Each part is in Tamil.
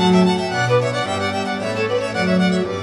thank you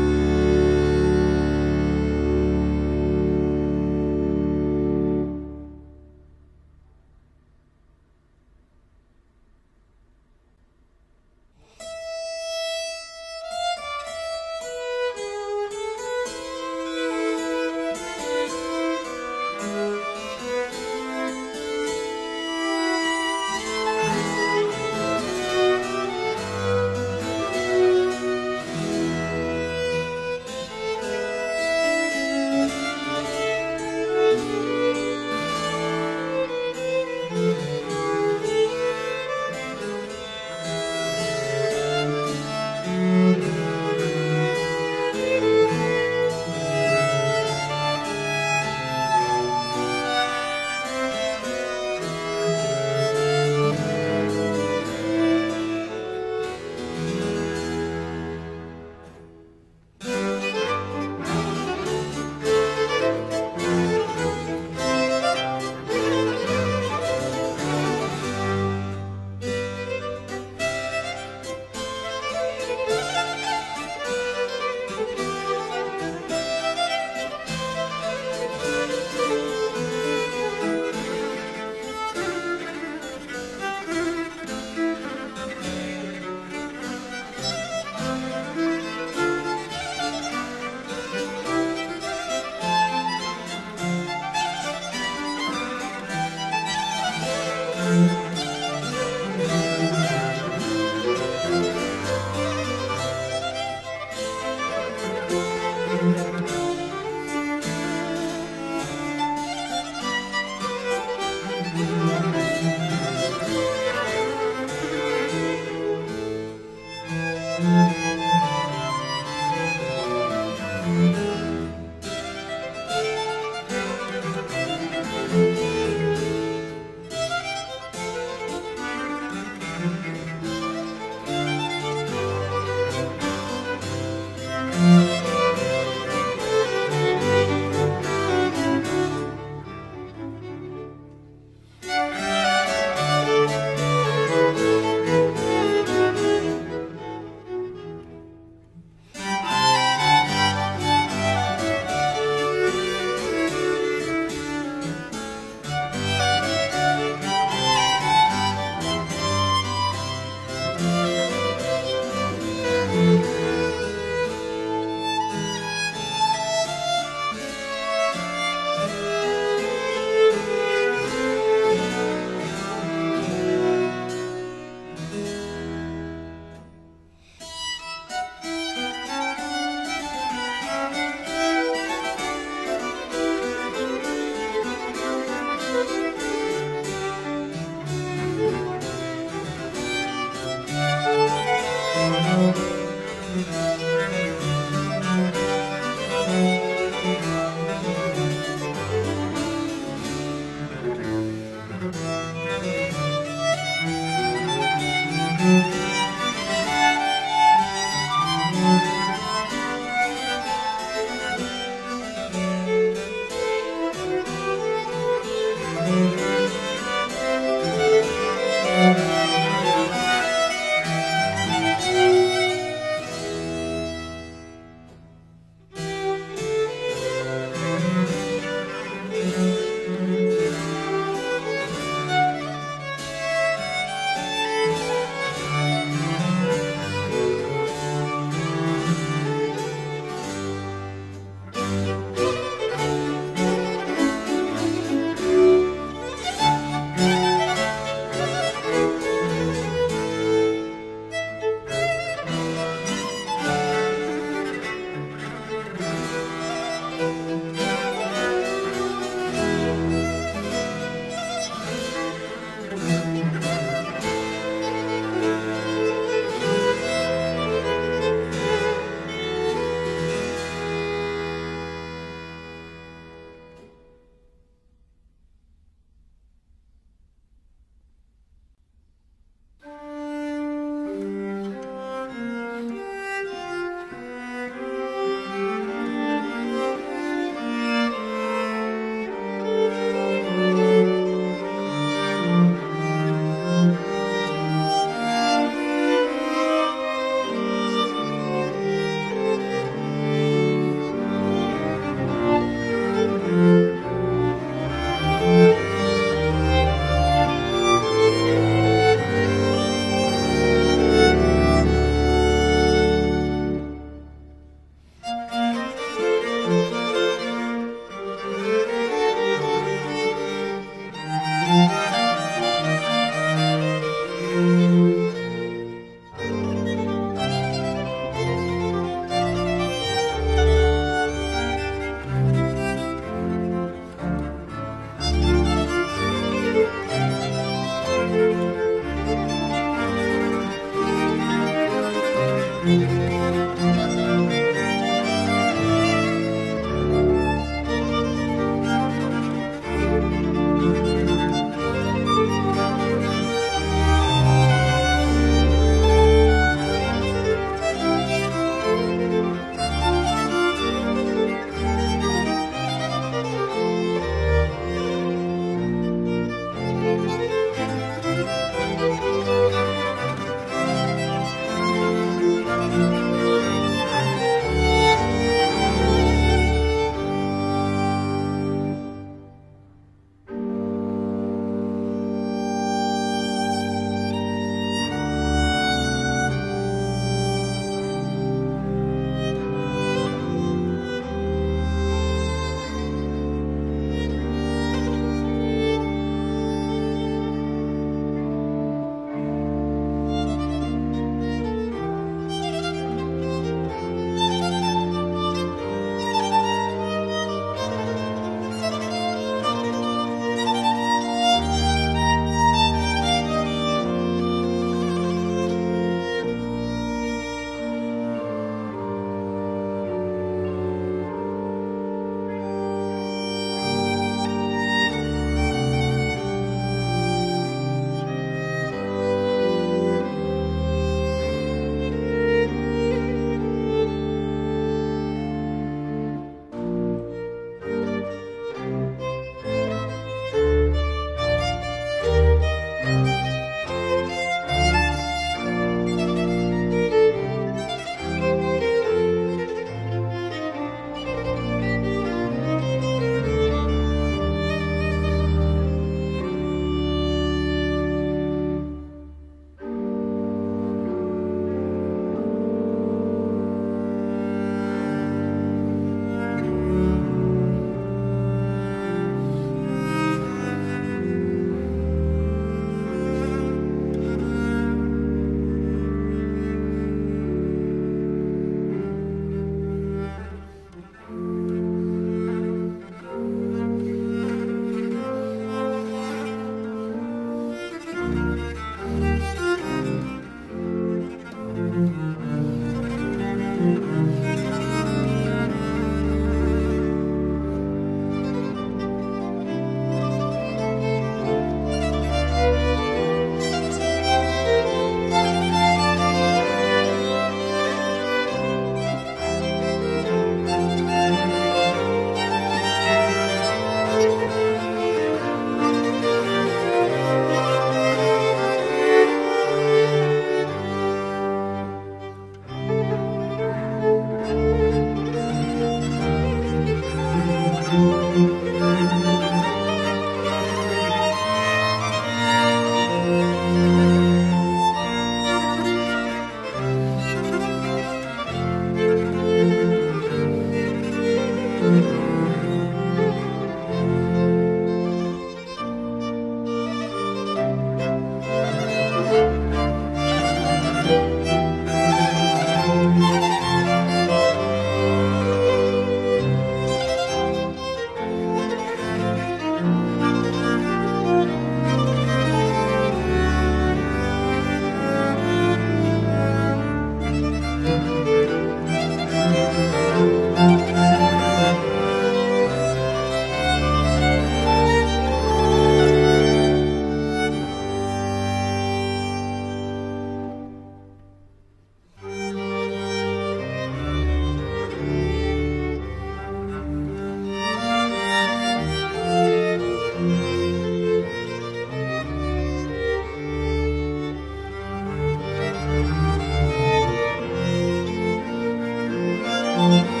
Música